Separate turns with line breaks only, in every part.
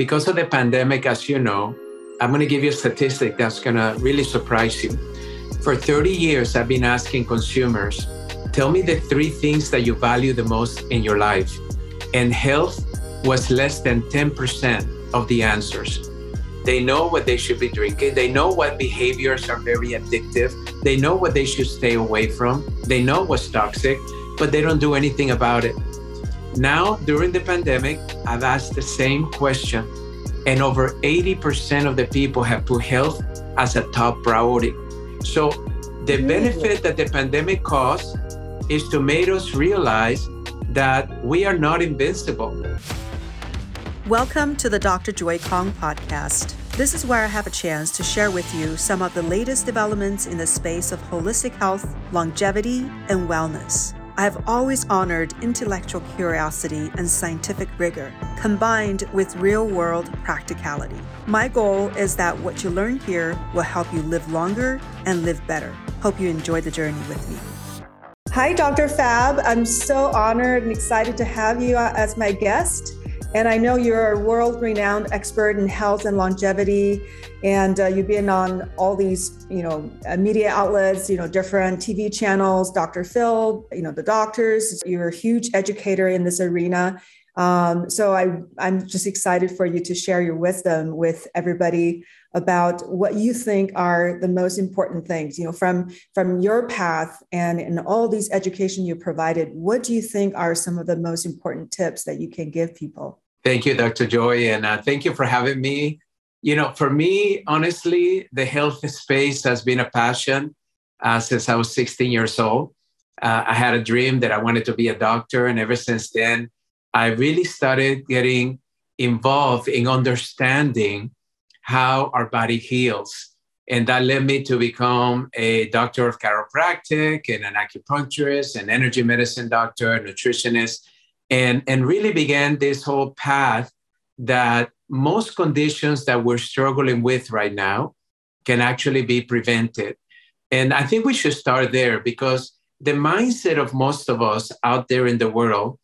Because of the pandemic, as you know, I'm going to give you a statistic that's going to really surprise you. For 30 years, I've been asking consumers, tell me the three things that you value the most in your life. And health was less than 10% of the answers. They know what they should be drinking. They know what behaviors are very addictive. They know what they should stay away from. They know what's toxic, but they don't do anything about it. Now, during the pandemic, I've asked the same question, and over 80% of the people have put health as a top priority. So, the benefit that the pandemic caused is to make us realize that we are not invincible.
Welcome to the Dr. Joy Kong podcast. This is where I have a chance to share with you some of the latest developments in the space of holistic health, longevity, and wellness. I have always honored intellectual curiosity and scientific rigor, combined with real world practicality. My goal is that what you learn here will help you live longer and live better. Hope you enjoy the journey with me. Hi, Dr. Fab. I'm so honored and excited to have you as my guest. And I know you're a world renowned expert in health and longevity. And uh, you've been on all these, you know, uh, media outlets, you know, different TV channels, Dr. Phil, you know, the doctors. You're a huge educator in this arena. Um, so I, I'm just excited for you to share your wisdom with everybody about what you think are the most important things you know from from your path and in all these education you provided what do you think are some of the most important tips that you can give people
Thank you, Dr. Joy, and uh, thank you for having me. You know, for me, honestly, the health space has been a passion uh, since I was 16 years old. Uh, I had a dream that I wanted to be a doctor, and ever since then, I really started getting involved in understanding how our body heals. And that led me to become a doctor of chiropractic and an acupuncturist, an energy medicine doctor, nutritionist and, and really began this whole path that most conditions that we're struggling with right now can actually be prevented. And I think we should start there because the mindset of most of us out there in the world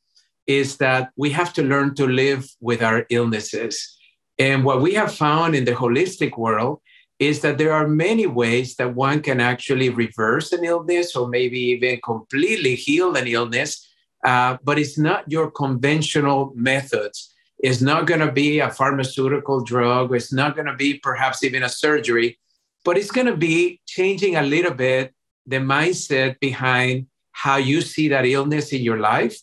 is that we have to learn to live with our illnesses. And what we have found in the holistic world is that there are many ways that one can actually reverse an illness or maybe even completely heal an illness uh, but it's not your conventional methods. It's not going to be a pharmaceutical drug. It's not going to be perhaps even a surgery, but it's going to be changing a little bit the mindset behind how you see that illness in your life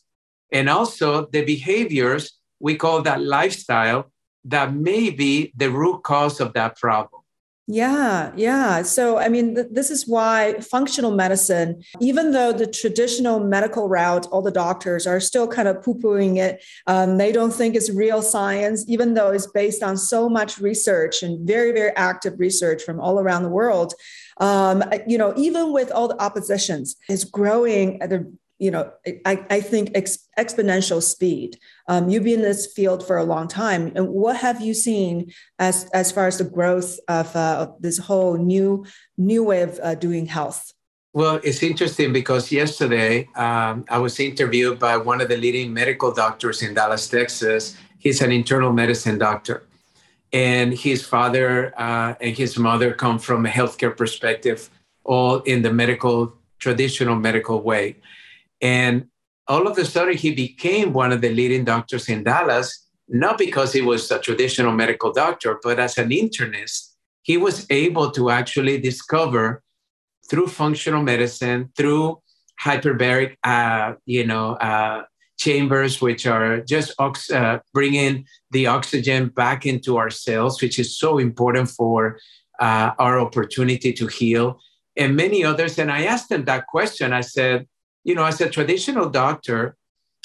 and also the behaviors we call that lifestyle that may be the root cause of that problem.
Yeah, yeah. So, I mean, th- this is why functional medicine, even though the traditional medical route, all the doctors are still kind of poo pooing it. Um, they don't think it's real science, even though it's based on so much research and very, very active research from all around the world. Um, you know, even with all the oppositions, it's growing at a you know, I, I think ex- exponential speed. Um, you've been in this field for a long time, and what have you seen as as far as the growth of, uh, this whole new new way of uh, doing health?
Well, it's interesting because yesterday um, I was interviewed by one of the leading medical doctors in Dallas, Texas. He's an internal medicine doctor, and his father uh, and his mother come from a healthcare perspective, all in the medical traditional medical way. And all of a sudden, he became one of the leading doctors in Dallas, not because he was a traditional medical doctor, but as an internist, he was able to actually discover through functional medicine, through hyperbaric, uh, you know, uh, chambers, which are just ox- uh, bringing the oxygen back into our cells, which is so important for uh, our opportunity to heal, and many others. And I asked him that question. I said, you know, as a traditional doctor,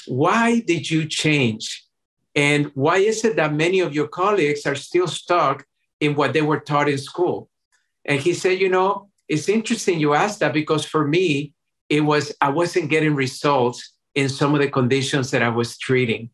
why did you change? And why is it that many of your colleagues are still stuck in what they were taught in school? And he said, you know, it's interesting you asked that because for me, it was, I wasn't getting results in some of the conditions that I was treating.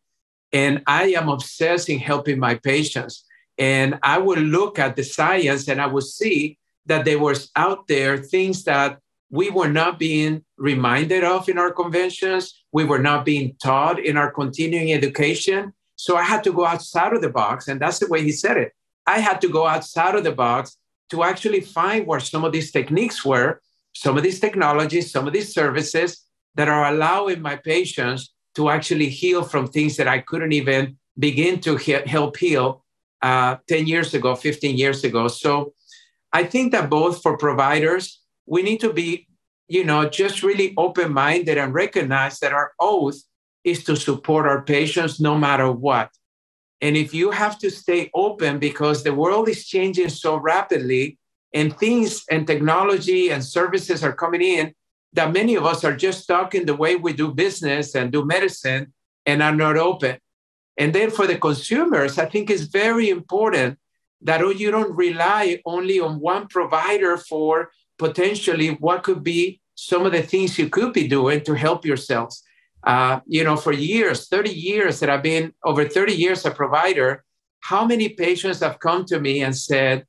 And I am obsessed in helping my patients. And I would look at the science and I would see that there was out there things that we were not being reminded of in our conventions. We were not being taught in our continuing education. So I had to go outside of the box. And that's the way he said it. I had to go outside of the box to actually find where some of these techniques were, some of these technologies, some of these services that are allowing my patients to actually heal from things that I couldn't even begin to he- help heal uh, 10 years ago, 15 years ago. So I think that both for providers, we need to be, you know, just really open minded and recognize that our oath is to support our patients no matter what. And if you have to stay open because the world is changing so rapidly and things and technology and services are coming in that many of us are just stuck in the way we do business and do medicine and are not open. And then for the consumers, I think it's very important that you don't rely only on one provider for potentially what could be some of the things you could be doing to help yourselves. Uh, you know, for years, 30 years that I've been over 30 years a provider, how many patients have come to me and said,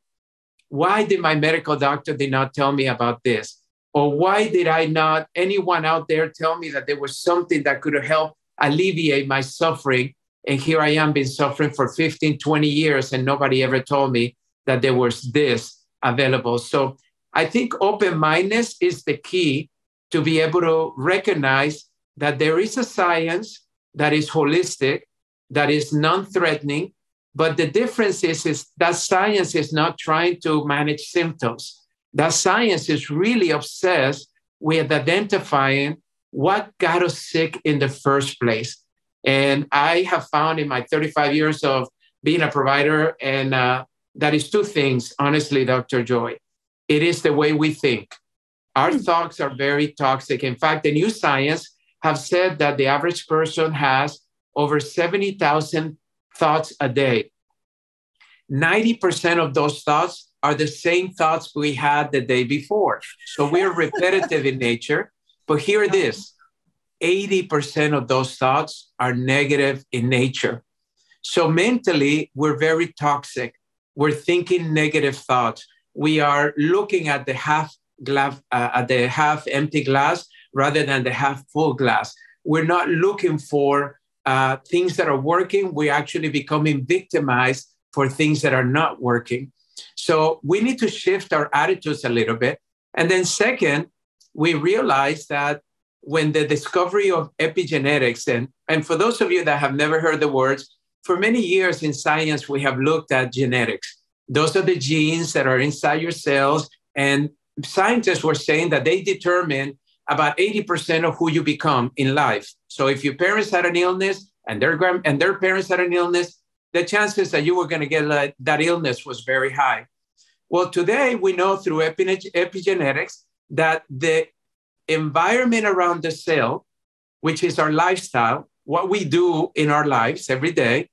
why did my medical doctor did not tell me about this? Or why did I not, anyone out there tell me that there was something that could help alleviate my suffering? And here I am been suffering for 15, 20 years, and nobody ever told me that there was this available. So I think open mindedness is the key to be able to recognize that there is a science that is holistic, that is non threatening, but the difference is, is that science is not trying to manage symptoms that science is really obsessed with identifying what got us sick in the first place. And I have found in my 35 years of being a provider, and uh, that is two things, honestly, Dr. Joy. It is the way we think. Our hmm. thoughts are very toxic. In fact, the new science have said that the average person has over 70,000 thoughts a day. 90% of those thoughts are the same thoughts we had the day before. So we're repetitive in nature. But here it is 80% of those thoughts are negative in nature. So mentally, we're very toxic. We're thinking negative thoughts. We are looking at the half glass, uh, at the half empty glass rather than the half full glass. We're not looking for uh, things that are working. We're actually becoming victimized for things that are not working. So we need to shift our attitudes a little bit. And then, second, we realize that when the discovery of epigenetics, and, and for those of you that have never heard the words, for many years in science, we have looked at genetics. Those are the genes that are inside your cells. And scientists were saying that they determine about 80% of who you become in life. So if your parents had an illness and their grand and their parents had an illness, the chances that you were going to get like, that illness was very high. Well, today we know through epigenetics that the environment around the cell, which is our lifestyle, what we do in our lives every day,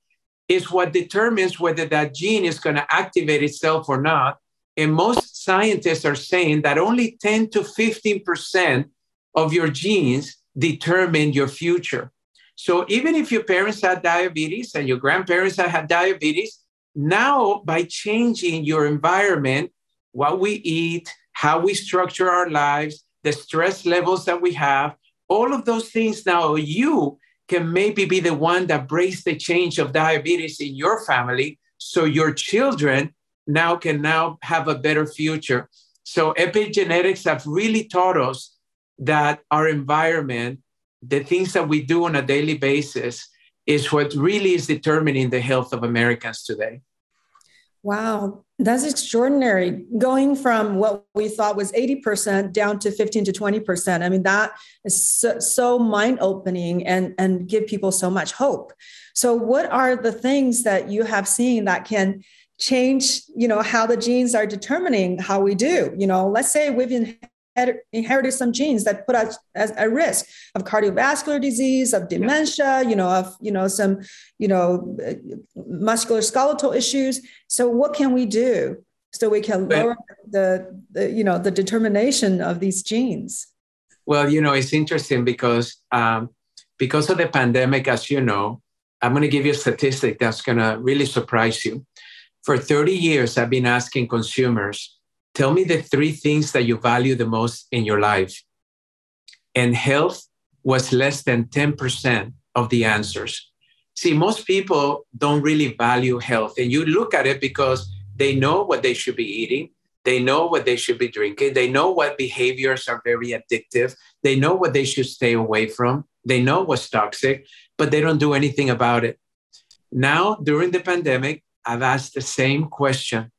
is what determines whether that gene is going to activate itself or not. And most scientists are saying that only 10 to 15% of your genes determine your future. So even if your parents had diabetes and your grandparents had diabetes, now by changing your environment, what we eat, how we structure our lives, the stress levels that we have, all of those things now you can maybe be the one that breaks the change of diabetes in your family so your children now can now have a better future. So epigenetics have really taught us that our environment the things that we do on a daily basis is what really is determining the health of Americans today.
Wow, that's extraordinary. Going from what we thought was 80% down to 15 to 20%. I mean, that is so, so mind opening and, and give people so much hope. So, what are the things that you have seen that can change, you know, how the genes are determining how we do? You know, let's say we've inherited some genes that put us at risk of cardiovascular disease of dementia you know of you know some you know muscular skeletal issues. So what can we do so we can lower the, the you know the determination of these genes?
Well you know it's interesting because um, because of the pandemic as you know i'm going to give you a statistic that's going to really surprise you. For 30 years i've been asking consumers Tell me the three things that you value the most in your life. And health was less than 10% of the answers. See, most people don't really value health. And you look at it because they know what they should be eating. They know what they should be drinking. They know what behaviors are very addictive. They know what they should stay away from. They know what's toxic, but they don't do anything about it. Now, during the pandemic, I've asked the same question,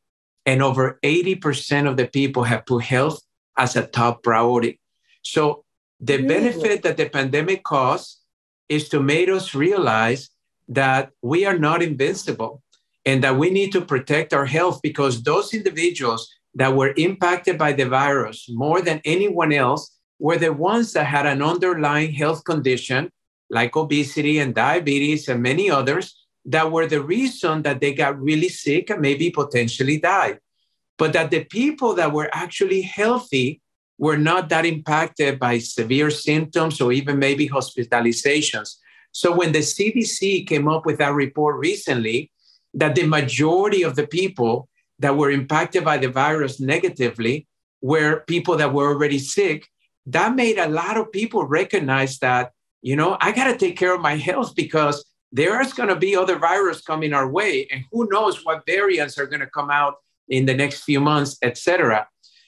and over 80% of the people have put health as a top priority. So, the benefit that the pandemic caused is to make us realize that we are not invincible and that we need to protect our health because those individuals that were impacted by the virus more than anyone else were the ones that had an underlying health condition like obesity and diabetes and many others that were the reason that they got really sick and maybe potentially died. But that the people that were actually healthy were not that impacted by severe symptoms or even maybe hospitalizations. So when the CDC came up with that report recently, that the majority of the people that were impacted by the virus negatively were people that were already sick, that made a lot of people recognize that, you know, I got to take care of my health because there's going to be other virus coming our way and who knows what variants are going to come out in the next few months, etc.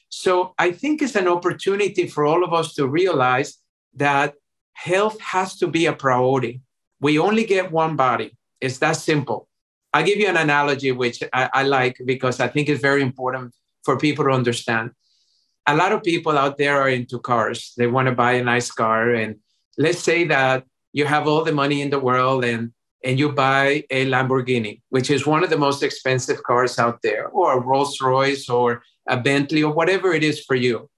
So I think it's an opportunity for all of us to realize that health has to be a priority. We only get one body. It's that simple. I'll give you an analogy, which I, I like because I think it's very important for people to understand. A lot of people out there are into cars. They want to buy a nice car. And let's say that you have all the money in the world and and you buy a Lamborghini, which is one of the most expensive cars out there, or a Rolls Royce or a Bentley or whatever it is for you.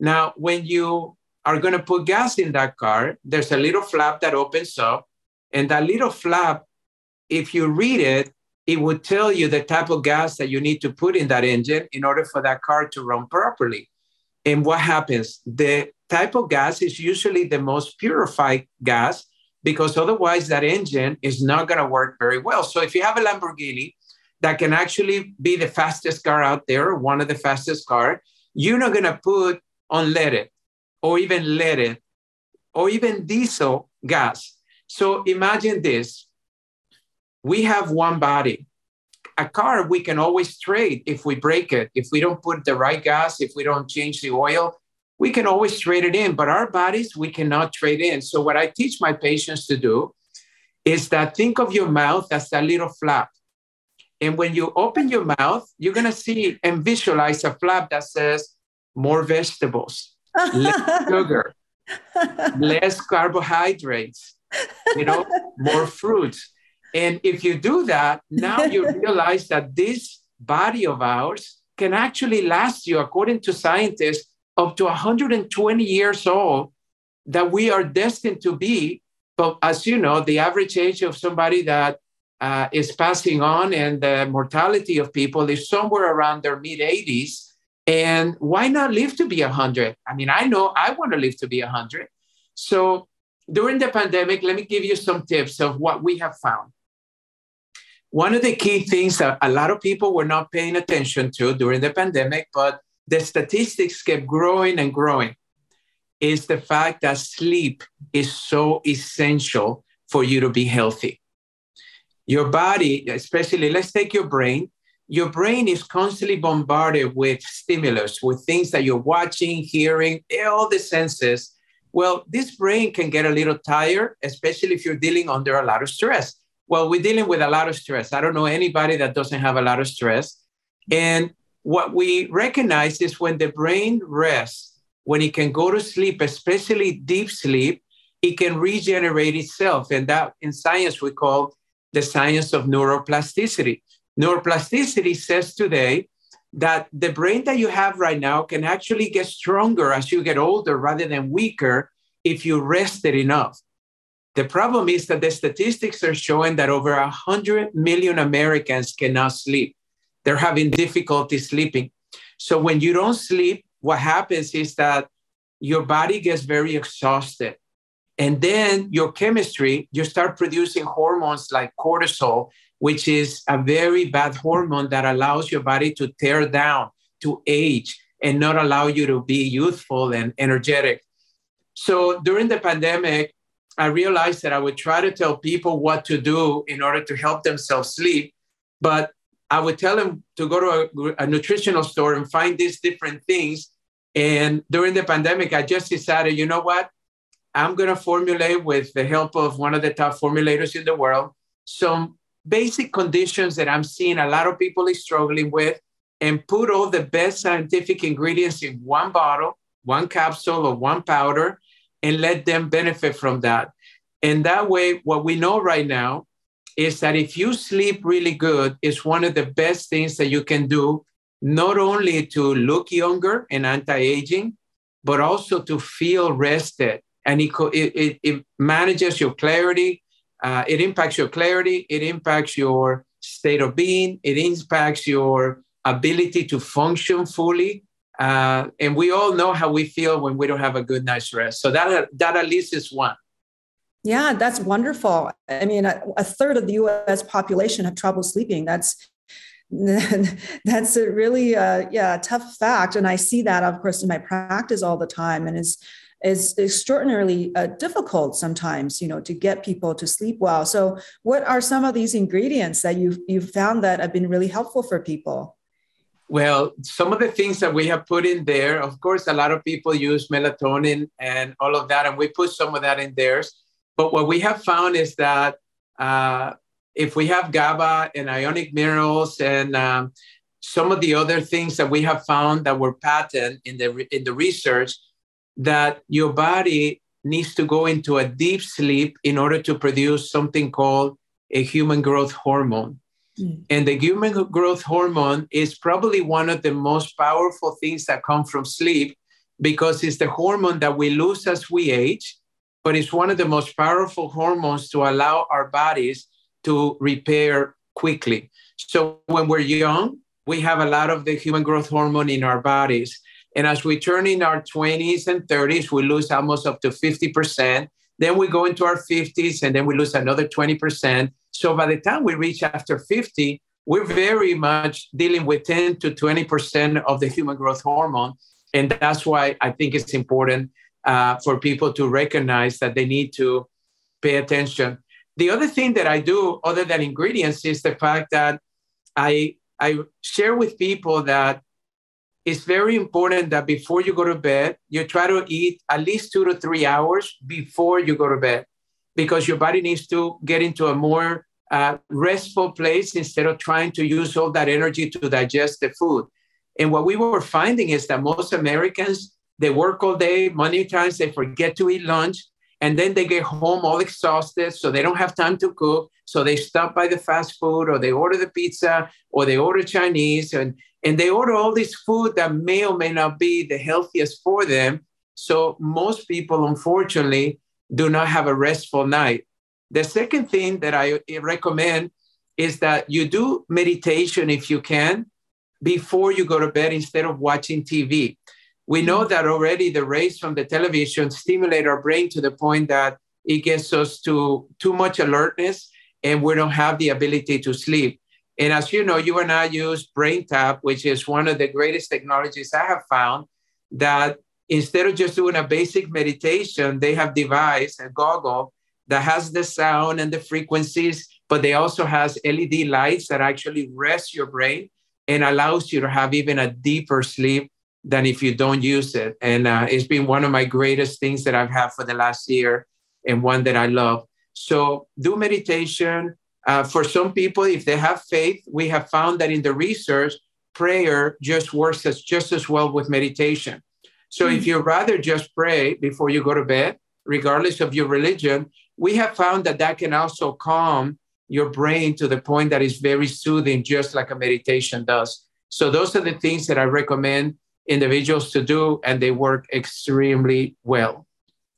Now, when you are going to put gas in that car, there's a little flap that opens up. And that little flap, if you read it, it would tell you the type of gas that you need to put in that engine in order for that car to run properly. And what happens? The type of gas is usually the most purified gas because otherwise that engine is not going to work very well. So if you have a Lamborghini that can actually be the fastest car out there, one of the fastest car, you're not going to put unleaded or even leaded or even diesel gas. So imagine this. We have one body. A car we can always trade if we break it, if we don't put the right gas, if we don't change the oil, we can always trade it in, but our bodies, we cannot trade in. So, what I teach my patients to do is that think of your mouth as a little flap. And when you open your mouth, you're going to see and visualize a flap that says more vegetables, less sugar, less carbohydrates, you know, more fruits. And if you do that, now you realize that this body of ours can actually last you, according to scientists, up to 120 years old that we are destined to be. But as you know, the average age of somebody that uh, is passing on and the mortality of people is somewhere around their mid 80s. And why not live to be 100? I mean, I know I want to live to be 100. So during the pandemic, let me give you some tips of what we have found. One of the key things that a lot of people were not paying attention to during the pandemic, but the statistics kept growing and growing is the fact that sleep is so essential for you to be healthy. Your body, especially, let's take your brain. Your brain is constantly bombarded with stimulus, with things that you're watching, hearing, all the senses. Well, this brain can get a little tired, especially if you're dealing under a lot of stress. Well, we're dealing with a lot of stress. I don't know anybody that doesn't have a lot of stress. And what we recognize is when the brain rests, when it can go to sleep, especially deep sleep, it can regenerate itself. And that in science we call the science of neuroplasticity. Neuroplasticity says today that the brain that you have right now can actually get stronger as you get older rather than weaker if you rested enough. The problem is that the statistics are showing that over 100 million Americans cannot sleep they're having difficulty sleeping. So when you don't sleep, what happens is that your body gets very exhausted. And then your chemistry, you start producing hormones like cortisol, which is a very bad hormone that allows your body to tear down, to age, and not allow you to be youthful and energetic. So during the pandemic, I realized that I would try to tell people what to do in order to help themselves sleep, but I would tell them to go to a, a nutritional store and find these different things. And during the pandemic, I just decided, you know what? I'm going to formulate with the help of one of the top formulators in the world some basic conditions that I'm seeing a lot of people is struggling with and put all the best scientific ingredients in one bottle, one capsule, or one powder, and let them benefit from that. And that way, what we know right now is that if you sleep really good, it's one of the best things that you can do, not only to look younger and anti-aging, but also to feel rested. And it, it, it manages your clarity. Uh, it impacts your clarity. It impacts your state of being. It impacts your ability to function fully. Uh, and we all know how we feel when we don't have a good night's rest. So that, that at least is one.
Yeah, that's wonderful. I mean, a, a third of the U.S. population have trouble sleeping. That's that's a really uh, yeah tough fact, and I see that, of course, in my practice all the time, and is is extraordinarily uh, difficult sometimes, you know, to get people to sleep well. So, what are some of these ingredients that you've you've found that have been really helpful for people?
Well, some of the things that we have put in there, of course, a lot of people use melatonin and all of that, and we put some of that in theirs. But what we have found is that uh, if we have GABA and ionic minerals and um, some of the other things that we have found that were patent in the in the research, that your body needs to go into a deep sleep in order to produce something called a human growth hormone. Mm. And the human growth hormone is probably one of the most powerful things that come from sleep because it's the hormone that we lose as we age, but it's one of the most powerful hormones to allow our bodies to repair quickly. So when we're young, we have a lot of the human growth hormone in our bodies. And as we turn in our 20s and 30s, we lose almost up to 50%. Then we go into our 50s and then we lose another 20%. So by the time we reach after 50, we're very much dealing with 10 to 20% of the human growth hormone. And that's why I think it's important uh, for people to recognize that they need to pay attention. The other thing that I do, other than ingredients, is the fact that I, I share with people that it's very important that before you go to bed, you try to eat at least two to three hours before you go to bed because your body needs to get into a more uh, restful place instead of trying to use all that energy to digest the food. And what we were finding is that most Americans, they work all day, many times they forget to eat lunch, and then they get home all exhausted, so they don't have time to cook. So they stop by the fast food or they order the pizza or they order Chinese. And and they order all this food that may or may not be the healthiest for them. So most people, unfortunately, do not have a restful night. The second thing that I recommend is that you do meditation if you can before you go to bed instead of watching TV. We know that already the rays from the television stimulate our brain to the point that it gets us to too much alertness and we don't have the ability to sleep. And as you know, you and I use BrainTap, which is one of the greatest technologies I have found that instead of just doing a basic meditation, they have devised a goggle that has the sound and the frequencies, but they also has LED lights that actually rest your brain and allows you to have even a deeper sleep than if you don't use it. And uh, it's been one of my greatest things that I've had for the last year and one that I love. So do meditation, uh, for some people, if they have faith, we have found that in the research, prayer just works as just as well with meditation. So mm-hmm. if hmm. you rather just pray before you go to bed, regardless of your religion, we have found that that can also calm your brain to the point that is very soothing, just like a meditation does. So those are the things that I recommend individuals to do, and they work extremely well.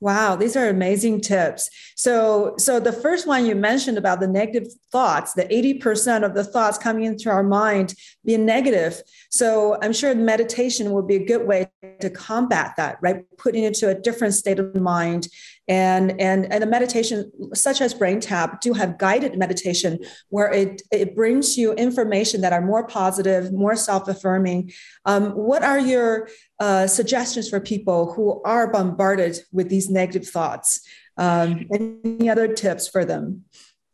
Wow, these are amazing tips. So, so the first one you mentioned about the negative thoughts, the 80% of the thoughts coming into our mind being negative. So, I'm sure meditation will be a good way to combat that, right? Putting into a different state of mind and and and the meditation such as BrainTap do have guided meditation where it it brings you information that are more positive more self-affirming um, what are your uh, suggestions for people who are bombarded with these negative thoughts Um, any other tips for them?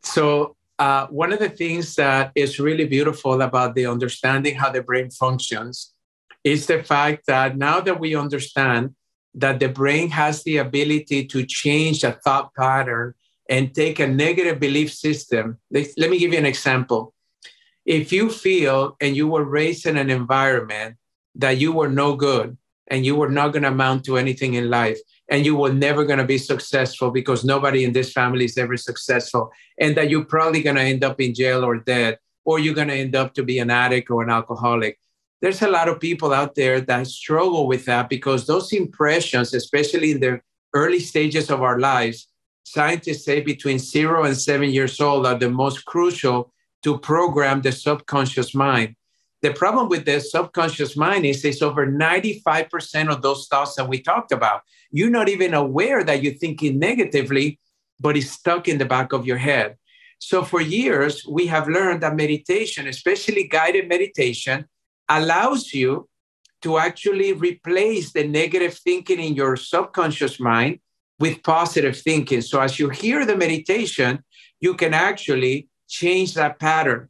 So, uh, one of the things that is really beautiful about the understanding how the brain functions is the fact that now that we understand that the brain has the ability to change a thought pattern and take a negative belief system. Let me give you an example. If you feel and you were raised in an environment that you were no good and you were not going to amount to anything in life and you were never going to be successful because nobody in this family is ever successful and that you're probably going to end up in jail or dead or you're going to end up to be an addict or an alcoholic there's a lot of people out there that struggle with that because those impressions especially in the early stages of our lives scientists say between zero and seven years old are the most crucial to program the subconscious mind. The problem with the subconscious mind is it's over 95% of those thoughts that we talked about. You're not even aware that you're thinking negatively, but it's stuck in the back of your head. So for years, we have learned that meditation, especially guided meditation, allows you to actually replace the negative thinking in your subconscious mind with positive thinking. So as you hear the meditation, you can actually change that pattern.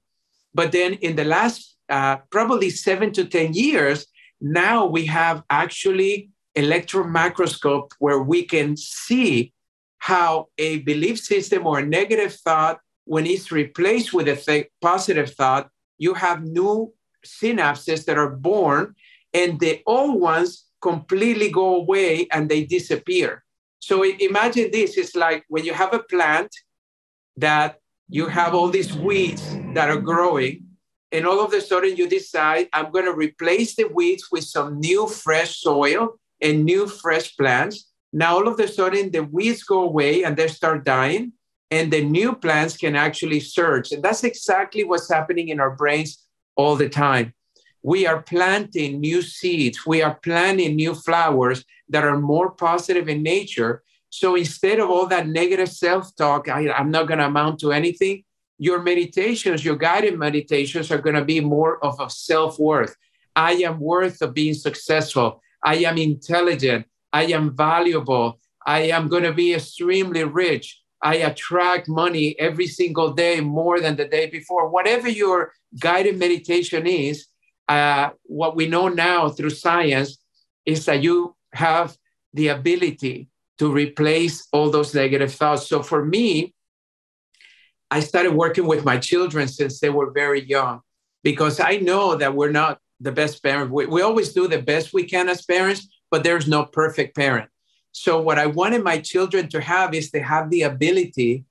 But then in the last uh, probably seven to 10 years, now we have actually electron microscope where we can see how a belief system or a negative thought, when it's replaced with a th- positive thought, you have new synapses that are born and the old ones completely go away and they disappear. So imagine this it's like when you have a plant that you have all these weeds that are growing, and all of a sudden you decide, I'm going to replace the weeds with some new fresh soil and new fresh plants. Now, all of a sudden, the weeds go away and they start dying, and the new plants can actually surge. And that's exactly what's happening in our brains all the time. We are planting new seeds, we are planting new flowers that are more positive in nature. So instead of all that negative self talk, I'm not going to amount to anything, your meditations, your guided meditations are going to be more of a self worth. I am worth of being successful. I am intelligent. I am valuable. I am going to be extremely rich. I attract money every single day more than the day before. Whatever your guided meditation is, uh, what we know now through science is that you have the ability to replace all those negative thoughts. So for me, I started working with my children since they were very young because I know that we're not the best parent. We, we always do the best we can as parents, but there's no perfect parent. So what I wanted my children to have is to have the ability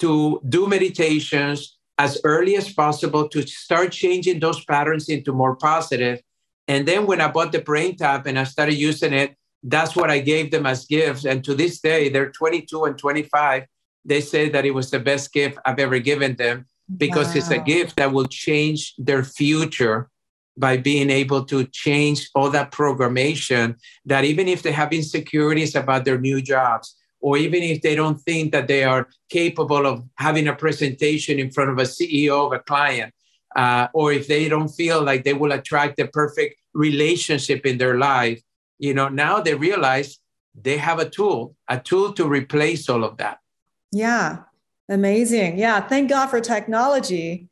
to do meditations as early as possible to start changing those patterns into more positive. And then when I bought the BrainTap and I started using it, that's what I gave them as gifts. And to this day, they're 22 and 25. They say that it was the best gift I've ever given them because wow. it's a gift that will change their future by being able to change all that programmation that even if they have insecurities about their new jobs or even if they don't think that they are capable of having a presentation in front of a ceo of a client uh, or if they don't feel like they will attract the perfect relationship in their life you know, now they realize they have a tool, a tool to replace all of that.
Yeah, amazing. Yeah, thank God for technology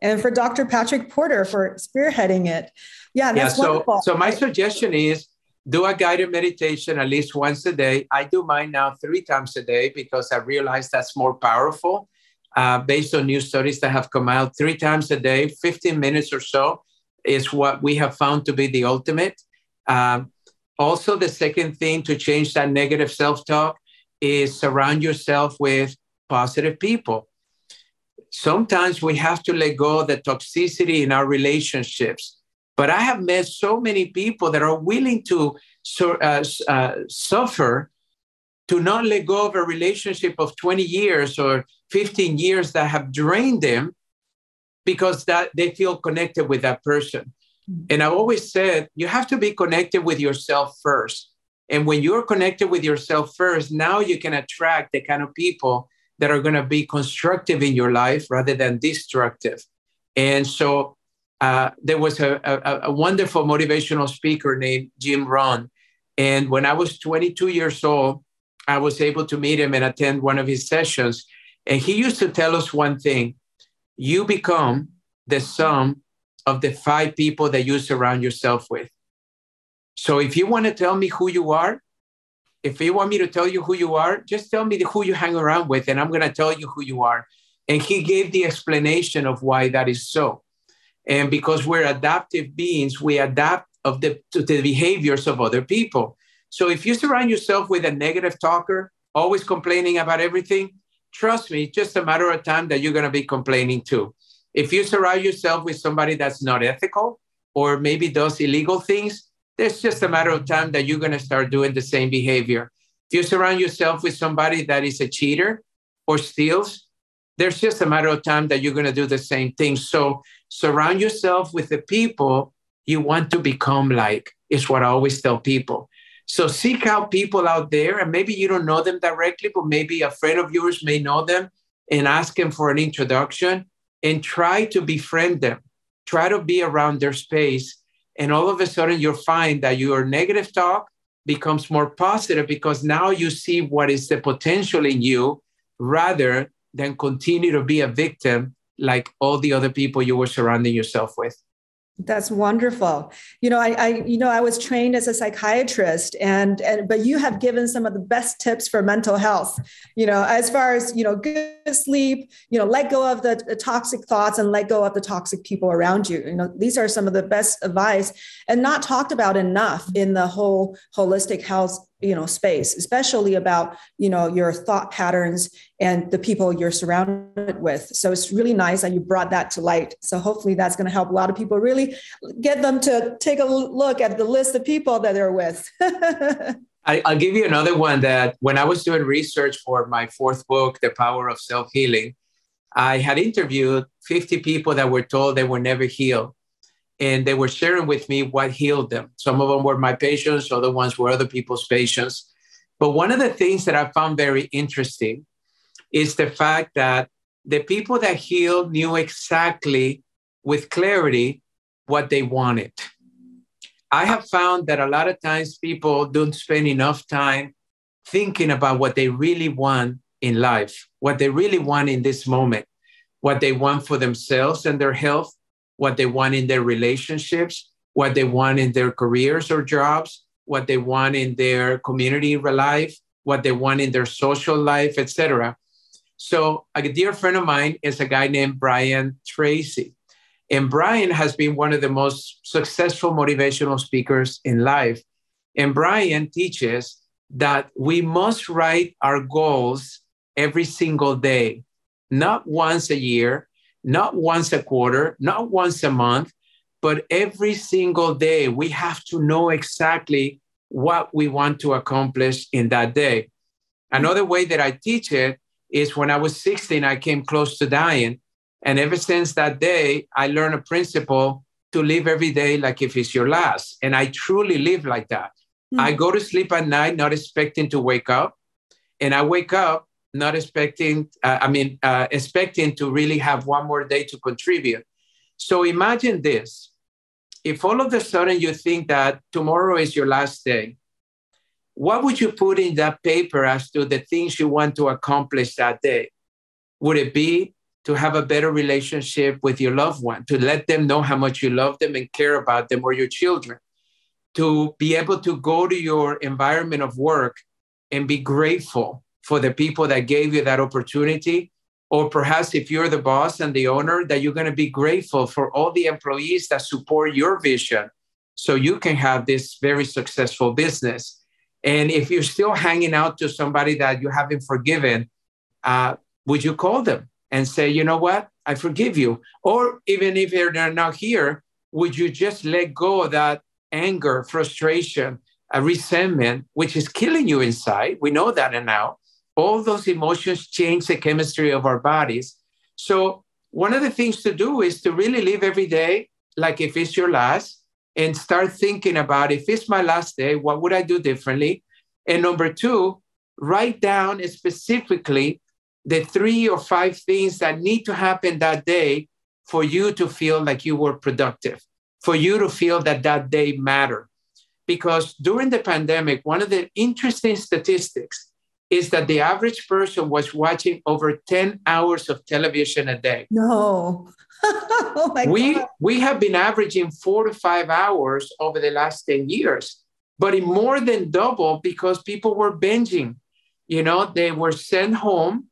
and for Dr. Patrick Porter for spearheading it. Yeah, that's
yeah, so,
wonderful.
So my suggestion is do a guided meditation at least once a day. I do mine now three times a day because I realize that's more powerful. Uh, based on new studies that have come out, three times a day, 15 minutes or so is what we have found to be the ultimate. Um, also, the second thing to change that negative self talk is surround yourself with positive people. Sometimes we have to let go of the toxicity in our relationships. But I have met so many people that are willing to uh, uh, suffer to not let go of a relationship of 20 years or 15 years that have drained them because that they feel connected with that person. And I've always said you have to be connected with yourself first. And when you're connected with yourself first, now you can attract the kind of people that are going to be constructive in your life rather than destructive. And so uh, there was a, a, a, wonderful motivational speaker named Jim Rohn. And when I was 22 years old, I was able to meet him and attend one of his sessions. And he used to tell us one thing you become the sum of the five people that you surround yourself with. So if you want to tell me who you are, if you want me to tell you who you are, just tell me who you hang around with, and I'm going to tell you who you are. And he gave the explanation of why that is so. And because we're adaptive beings, we adapt of the, to the behaviors of other people. So if you surround yourself with a negative talker, always complaining about everything, trust me, it's just a matter of time that you're going to be complaining too. If you surround yourself with somebody that's not ethical or maybe does illegal things, there's just a matter of time that you're going to start doing the same behavior. If you surround yourself with somebody that is a cheater or steals, there's just a matter of time that you're going to do the same thing. So surround yourself with the people you want to become like, is what I always tell people. So seek out people out there, and maybe you don't know them directly, but maybe a friend of yours may know them and ask them for an introduction and try to befriend them. Try to be around their space and all of a sudden, you'll find that your negative talk becomes more positive because now you see what is the potential in you rather than continue to be a victim like all the other people you were surrounding yourself with.
That's wonderful. You know, I, I, you know, I was trained as a psychiatrist, and and but you have given some of the best tips for mental health. You know, as far as you know, good sleep. You know, let go of the, toxic thoughts and let go of the toxic people around you. You know, these are some of the best advice, and not talked about enough in the whole holistic health you know space especially about you know your thought patterns and the people you're surrounded with so it's really nice that you brought that to light so hopefully that's going to help a lot of people really get them to take a look at the list of people that they're with
I, will give you another one that when I was doing research for my fourth book, The Power of Self Healing, I had interviewed 50 people that were told they were never healed and they were sharing with me what healed them. Some of them were my patients, other ones were other people's patients. But one of the things that I found very interesting is the fact that the people that healed knew exactly with clarity what they wanted. I have found that a lot of times people don't spend enough time thinking about what they really want in life, what they really want in this moment, what they want for themselves and their health, what they want in their relationships, what they want in their careers or jobs, what they want in their community life, what they want in their social life, etc. So a dear friend of mine is a guy named Brian Tracy. And Brian has been one of the most successful motivational speakers in life. And Brian teaches that we must write our goals every single day, not once a year, not once a quarter, not once a month, but every single day, we have to know exactly what we want to accomplish in that day. Another way that I teach it is when I was 16, I came close to dying. And ever since that day, I learned a principle to live every day like if it's your last. And I truly live like that. Mm-hmm. I go to sleep at night not expecting to wake up. And I wake up not expecting, uh, I mean, uh, expecting to really have one more day to contribute. So imagine this. If all of a sudden you think that tomorrow is your last day, what would you put in that paper as to the things you want to accomplish that day? Would it be to have a better relationship with your loved one, to let them know how much you love them and care about them or your children, to be able to go to your environment of work and be grateful for the people that gave you that opportunity. Or perhaps if you're the boss and the owner, that you're going to be grateful for all the employees that support your vision so you can have this very successful business. And if you're still hanging out to somebody that you haven't forgiven, uh, would you call them and say, you know what, I forgive you? Or even if they're not here, would you just let go of that anger, frustration, a resentment, which is killing you inside? We know that and now all those emotions change the chemistry of our bodies. So, one of the things to do is to really live every day like if it's your last and start thinking about if it's my last day, what would I do differently? And number two, write down specifically the three or five things that need to happen that day for you to feel like you were productive, for you to feel that that day mattered. Because during the pandemic, one of the interesting statistics is that the average person was watching over 10 hours of television a day.
No. oh my
we,
God.
We have been averaging four to five hours over the last 10 years, but it more than doubled because people were binging. You know, they were sent home,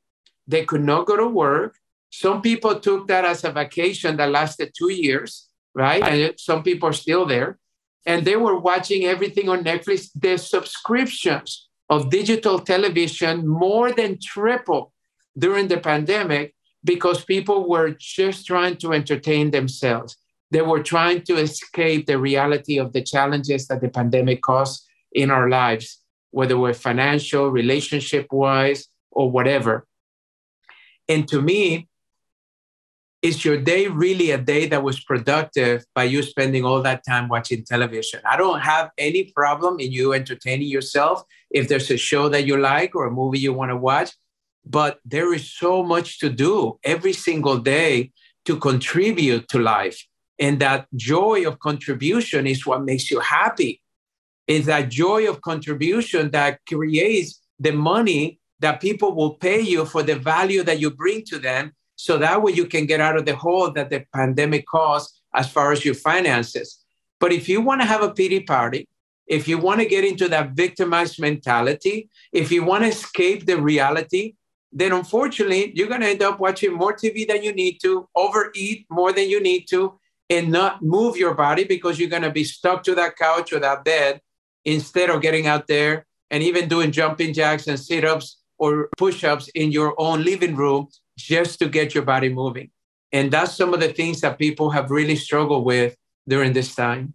they could not go to work. Some people took that as a vacation that lasted two years, right? And some people are still there. And they were watching everything on Netflix. The subscriptions of digital television more than triple during the pandemic because people were just trying to entertain themselves. They were trying to escape the reality of the challenges that the pandemic caused in our lives, whether we're financial, relationship wise, or whatever. And to me, is your day really a day that was productive by you spending all that time watching television? I don't have any problem in you entertaining yourself if there's a show that you like or a movie you want to watch, but there is so much to do every single day to contribute to life. And that joy of contribution is what makes you happy. Is that joy of contribution that creates the money that people will pay you for the value that you bring to them so that way you can get out of the hole that the pandemic caused as far as your finances. But if you want to have a pity party, if you want to get into that victimized mentality, if you want to escape the reality, then unfortunately, you're going to end up watching more TV than you need to, overeat more than you need to, and not move your body because you're going to be stuck to that couch or that bed instead of getting out there and even doing jumping jacks and sit ups or push ups in your own living room just to get your body moving. And that's some of the things that people have really struggled with during this time.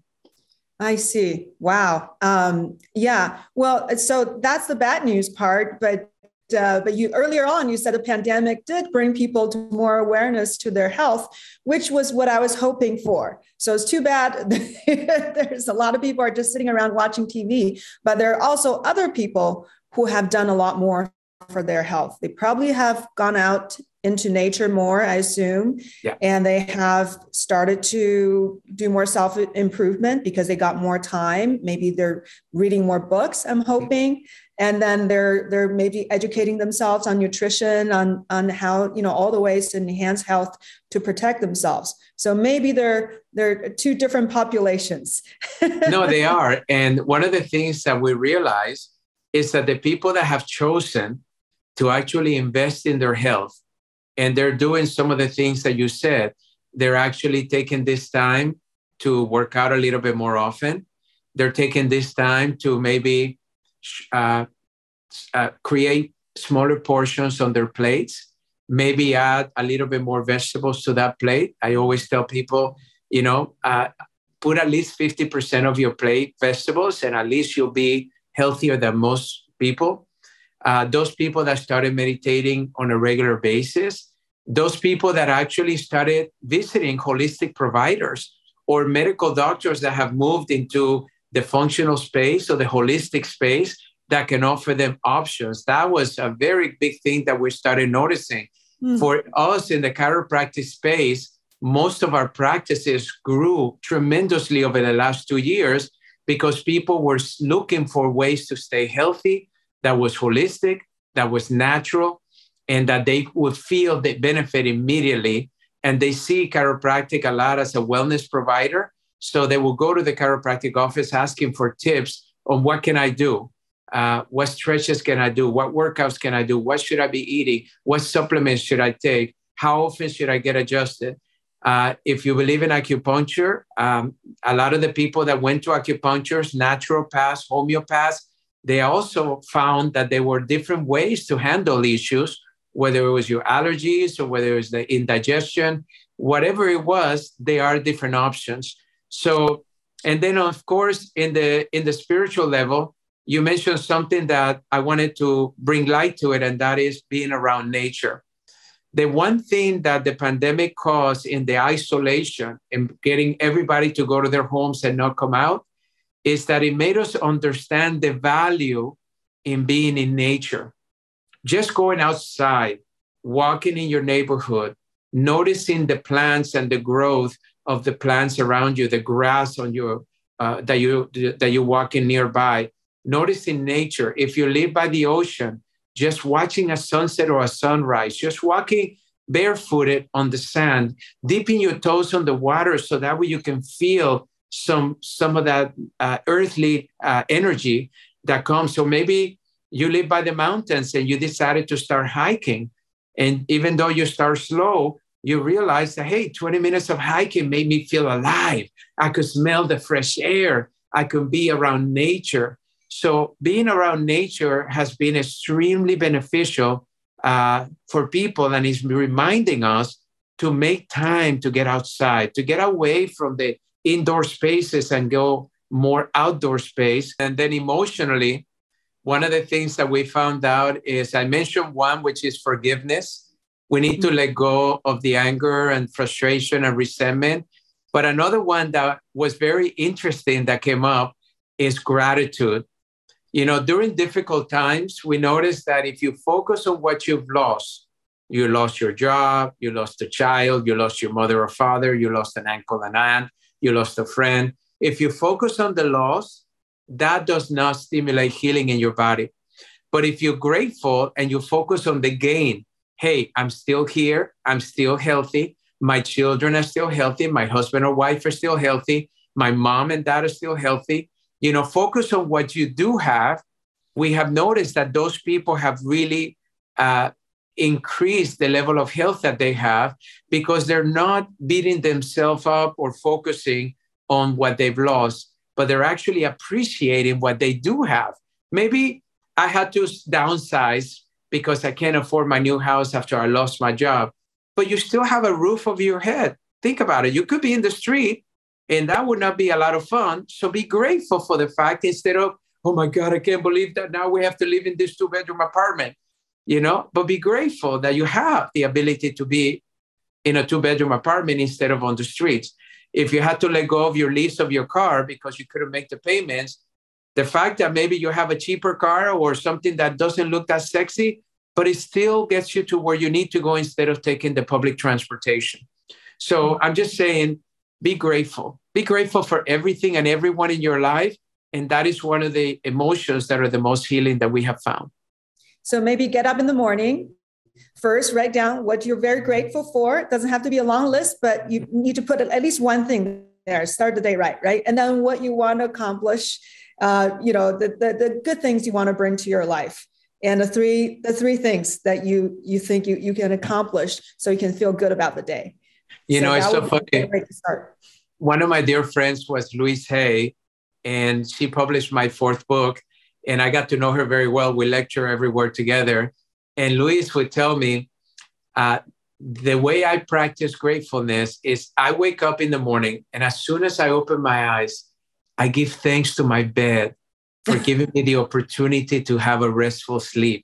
I see. Wow. Um, yeah. Well, so that's the bad news part, but uh, but you earlier on you said a pandemic did bring people to more awareness to their health, which was what I was hoping for. So it's too bad there's a lot of people are just sitting around watching TV, but there are also other people who have done a lot more for their health. They probably have gone out into nature more, I assume.
Yeah.
And they have started to do more self improvement because they got more time. Maybe they're reading more books, I'm hoping. And then they're they're maybe educating themselves on nutrition, on on how, you know, all the ways to enhance health to protect themselves. So maybe they're they're two different populations.
no, they are. And one of the things that we realize is that the people that have chosen to actually invest in their health. And they're doing some of the things that you said. They're actually taking this time to work out a little bit more often. They're taking this time to maybe uh, uh, create smaller portions on their plates, maybe add a little bit more vegetables to that plate. I always tell people, you know, uh, put at least 50% of your plate vegetables, and at least you'll be healthier than most people uh, those people that started meditating on a regular basis, those people that actually started visiting holistic providers or medical doctors that have moved into the functional space or the holistic space that can offer them options. That was a very big thing that we started noticing. Mm. For us in the chiropractic space, most of our practices grew tremendously over the last two years because people were looking for ways to stay healthy, that was holistic, that was natural, and that they would feel the benefit immediately. And they see chiropractic a lot as a wellness provider. So they will go to the chiropractic office asking for tips on what can I do? Uh, what stretches can I do? What workouts can I do? What should I be eating? What supplements should I take? How often should I get adjusted? Uh, if you believe in acupuncture, um, a lot of the people that went to acupuncturists, naturopaths, homeopaths, they also found that there were different ways to handle issues, whether it was your allergies or whether it was the indigestion, whatever it was, there are different options. So, and then of course, in the in the spiritual level, you mentioned something that I wanted to bring light to it, and that is being around nature. The one thing that the pandemic caused in the isolation and getting everybody to go to their homes and not come out is that it made us understand the value in being in nature. Just going outside, walking in your neighborhood, noticing the plants and the growth of the plants around you, the grass on your uh, that you that you walk in nearby, noticing nature. If you live by the ocean, just watching a sunset or a sunrise, just walking barefooted on the sand, dipping your toes on the water so that way you can feel some some of that uh, earthly uh, energy that comes. So maybe you live by the mountains and you decided to start hiking, and even though you start slow, you realize that hey, 20 minutes of hiking made me feel alive. I could smell the fresh air. I could be around nature. So being around nature has been extremely beneficial uh, for people and is reminding us to make time to get outside, to get away from the indoor spaces and go more outdoor space. And then emotionally, one of the things that we found out is I mentioned one, which is forgiveness. We need to mm-hmm. let go of the anger and frustration and resentment. But another one that was very interesting that came up is gratitude. You know, during difficult times, we notice that if you focus on what you've lost, you lost your job, you lost a child, you lost your mother or father, you lost an uncle and aunt, you lost a friend. If you focus on the loss, that does not stimulate healing in your body. But if you're grateful and you focus on the gain, hey, I'm still here, I'm still healthy, my children are still healthy, my husband or wife are still healthy, my mom and dad are still healthy. You know, focus on what you do have. We have noticed that those people have really uh, increased the level of health that they have because they're not beating themselves up or focusing on what they've lost, but they're actually appreciating what they do have. Maybe I had to downsize because I can't afford my new house after I lost my job, but you still have a roof over your head. Think about it. You could be in the street and that would not be a lot of fun. So be grateful for the fact instead of, oh my God, I can't believe that now we have to live in this two bedroom apartment, you know, but be grateful that you have the ability to be in a two bedroom apartment instead of on the streets. If you had to let go of your lease of your car because you couldn't make the payments, the fact that maybe you have a cheaper car or something that doesn't look that sexy, but it still gets you to where you need to go instead of taking the public transportation. So I'm just saying, be grateful. Be grateful for everything and everyone in your life. And that is one of the emotions that are the most healing that we have found.
So maybe get up in the morning. First, write down what you're very grateful for. It doesn't have to be a long list, but you need to put at least one thing there. Start the day right, right? And then what you want to accomplish, uh, you know, the, the, the good things you want to bring to your life and the three the three things that you you think you, you can accomplish so you can feel good about the day
you so know, it's so funny. One of my dear friends was Louise Hay, and she published my fourth book. And I got to know her very well. We lecture everywhere together. And Louise would tell me, uh, the way I practice gratefulness is I wake up in the morning, and as soon as I open my eyes, I give thanks to my bed for giving me the opportunity to have a restful sleep.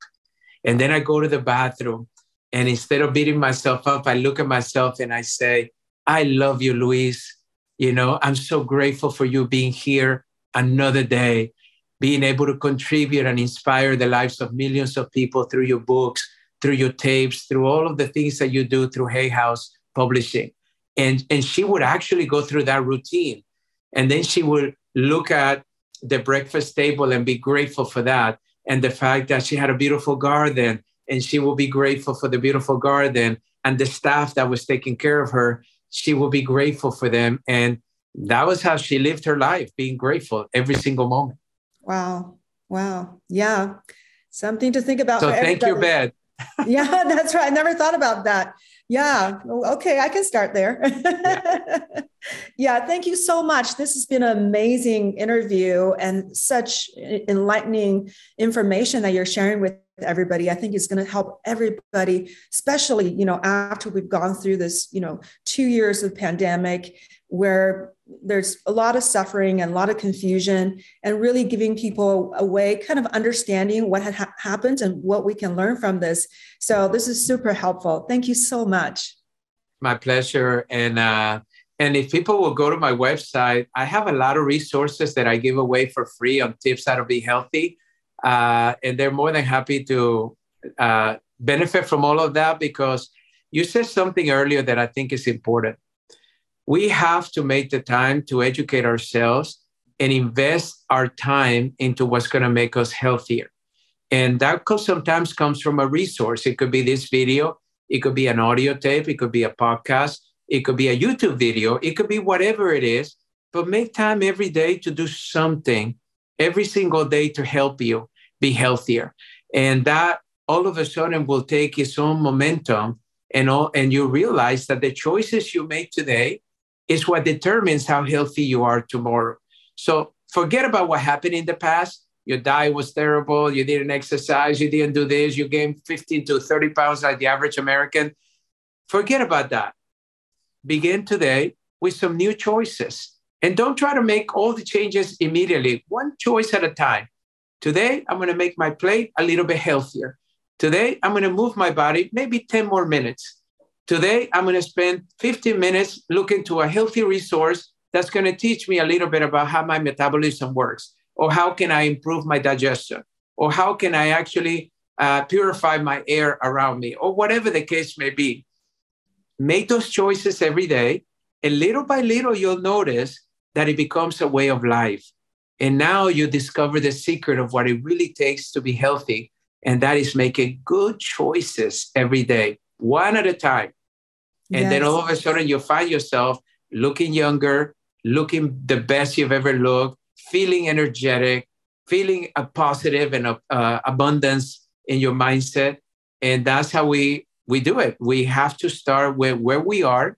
And then I go to the bathroom and instead of beating myself up, I look at myself and I say, I love you, Louise. You know, I'm so grateful for you being here another day, being able to contribute and inspire the lives of millions of people through your books, through your tapes, through all of the things that you do through Hay House Publishing. And, and she would actually go through that routine. And then she would look at the breakfast table and be grateful for that. And the fact that she had a beautiful garden and she will be grateful for the beautiful garden and the staff that was taking care of her. She will be grateful for them. And that was how she lived her life, being grateful every single moment.
Wow. Wow. Yeah. Something to think about.
So thank your bed.
yeah, that's right. I never thought about that. Yeah. Okay, I can start there. yeah. yeah. Thank you so much. This has been an amazing interview and such enlightening information that you're sharing with everybody i think is going to help everybody especially you know after we've gone through this you know two years of pandemic where there's a lot of suffering and a lot of confusion and really giving people a way kind of understanding what had ha- happened and what we can learn from this so this is super helpful thank you so much
my pleasure and uh and if people will go to my website i have a lot of resources that i give away for free on tips how to be healthy uh, and they're more than happy to uh, benefit from all of that because you said something earlier that I think is important. We have to make the time to educate ourselves and invest our time into what's going to make us healthier. And that sometimes comes from a resource. It could be this video, it could be an audio tape, it could be a podcast, it could be a YouTube video, it could be whatever it is. But make time every day to do something every single day to help you be healthier. And that all of a sudden will take its own momentum and all, and you realize that the choices you make today is what determines how healthy you are tomorrow. So forget about what happened in the past. Your diet was terrible. You didn't exercise. You didn't do this. You gained 15 to 30 pounds like the average American. Forget about that. Begin today with some new choices. And don't try to make all the changes immediately, one choice at a time. Today, I'm going to make my plate a little bit healthier. Today, I'm going to move my body maybe 10 more minutes. Today, I'm going to spend 15 minutes looking to a healthy resource that's going to teach me a little bit about how my metabolism works, or how can I improve my digestion, or how can I actually uh, purify my air around me, or whatever the case may be. Make those choices every day, and little by little, you'll notice that it becomes a way of life. And now you discover the secret of what it really takes to be healthy and that is making good choices every day, one at a time. And yes. then all of a sudden you'll find yourself looking younger, looking the best you've ever looked, feeling energetic, feeling a positive and a, uh, abundance in your mindset. And that's how we we do it. We have to start with where we are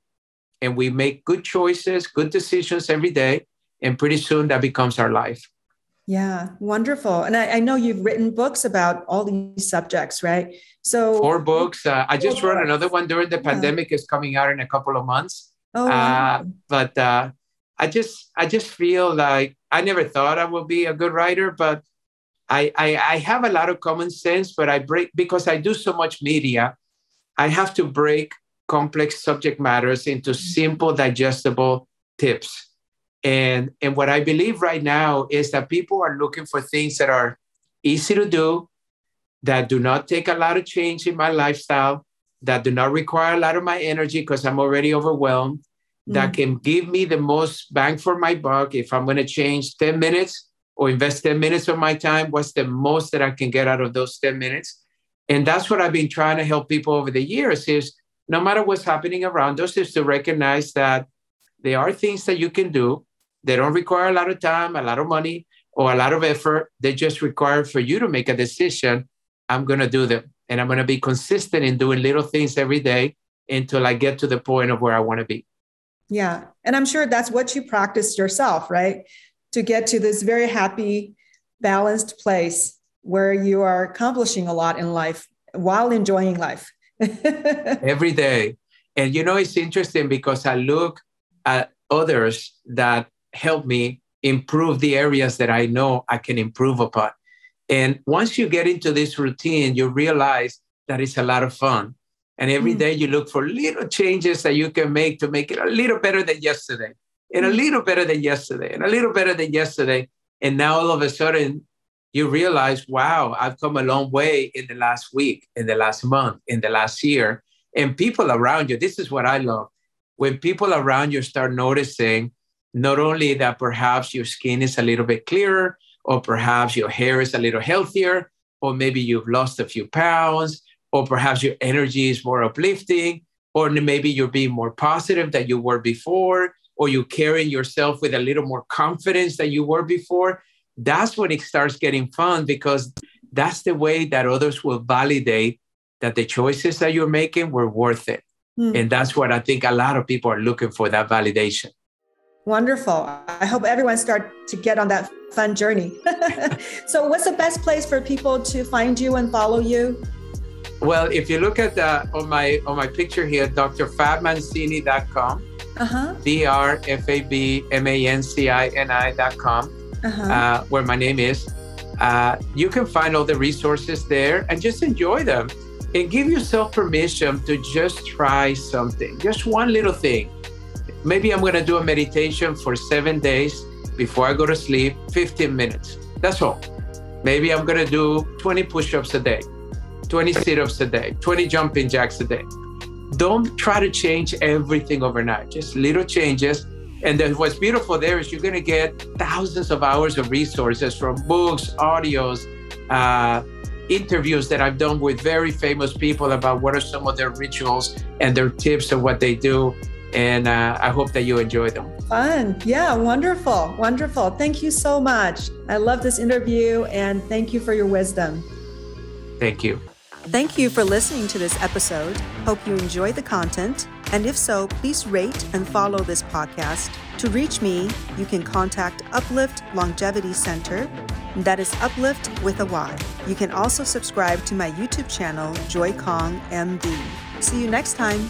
and we make good choices, good decisions every day. And pretty soon that becomes our life.
Yeah, wonderful. And I, I, know you've written books about all these subjects, right? So
four books. Uh, I just wrote another one during the yeah. pandemic. is coming out in a couple of months. Oh, wow. uh, but uh, I just I just feel like I never thought I would be a good writer, but I, I I have a lot of common sense. But I break because I do so much media. I have to break complex subject matters into mm-hmm. simple, digestible tips and, and what I believe right now is that people are looking for things that are easy to do, that do not take a lot of change in my lifestyle, that do not require a lot of my energy because I'm already overwhelmed, mm. that can give me the most bang for my buck. If I'm going to change 10 minutes or invest 10 minutes of my time, what's the most that I can get out of those 10 minutes? And that's what I've been trying to help people over the years is no matter what's happening around us, is to recognize that there are things that you can do they don't require a lot of time, a lot of money, or a lot of effort. They just require for you to make a decision. I'm going to do them. And I'm going to be consistent in doing little things every day until I get to the point of where I want to be.
Yeah. And I'm sure that's what you practiced yourself, right? To get to this very happy, balanced place where you are accomplishing a lot in life while enjoying life.
every day. And you know, it's interesting because I look at others that help me improve the areas that I know I can improve upon. And once you get into this routine, you realize that it's a lot of fun. And every mm. day you look for little changes that you can make to make it a little better than yesterday, and a mm. little better than yesterday, and a little better than yesterday. And now all of a sudden, you realize, wow, I've come a long way in the last week, in the last month, in the last year. And people around you, this is what I love. When people around you start noticing not only that perhaps your skin is a little bit clearer, or perhaps your hair is a little healthier, or maybe you've lost a few pounds, or perhaps your energy is more uplifting, or maybe you're being more positive than you were before, or you're carrying yourself with a little more confidence than you were before. That's when it starts getting fun because that's the way that others will validate that the choices that you're making were worth it. Mm. And that's what I think a lot of people are looking for that validation.
Wonderful. I hope everyone start to get on that fun journey. so what's the best place for people to find you and follow you?
Well, if you look at the on my on my picture here, drfabmancini.com. Uh-huh. D Uh-huh. uh, where my name is. Uh, you can find all the resources there and just enjoy them and give yourself permission to just try something, just one little thing maybe I'm going to do a meditation for seven days before I go to sleep, 15 minutes. That's all. Maybe I'm going to do 20 push ups a day, 20 sit ups a day, 20 jumping jacks a day. Don't try to change everything overnight, just little changes. And then what's beautiful there is you're going to get thousands of hours of resources from books, audios, uh, interviews that I've done with very famous people about what are some of their rituals and their tips of what they do. And uh, I hope that you enjoy them.
Fun. Yeah, wonderful. Wonderful. Thank you so much. I love this interview and thank you for your wisdom.
Thank you.
Thank you for listening to this episode. Hope you enjoy the content. And if so, please rate and follow this podcast. To reach me, you can contact Uplyft Longevity Center. That is Uplyft with a Y. You can also subscribe to my YouTube channel, Joy Kong MD. See you next time.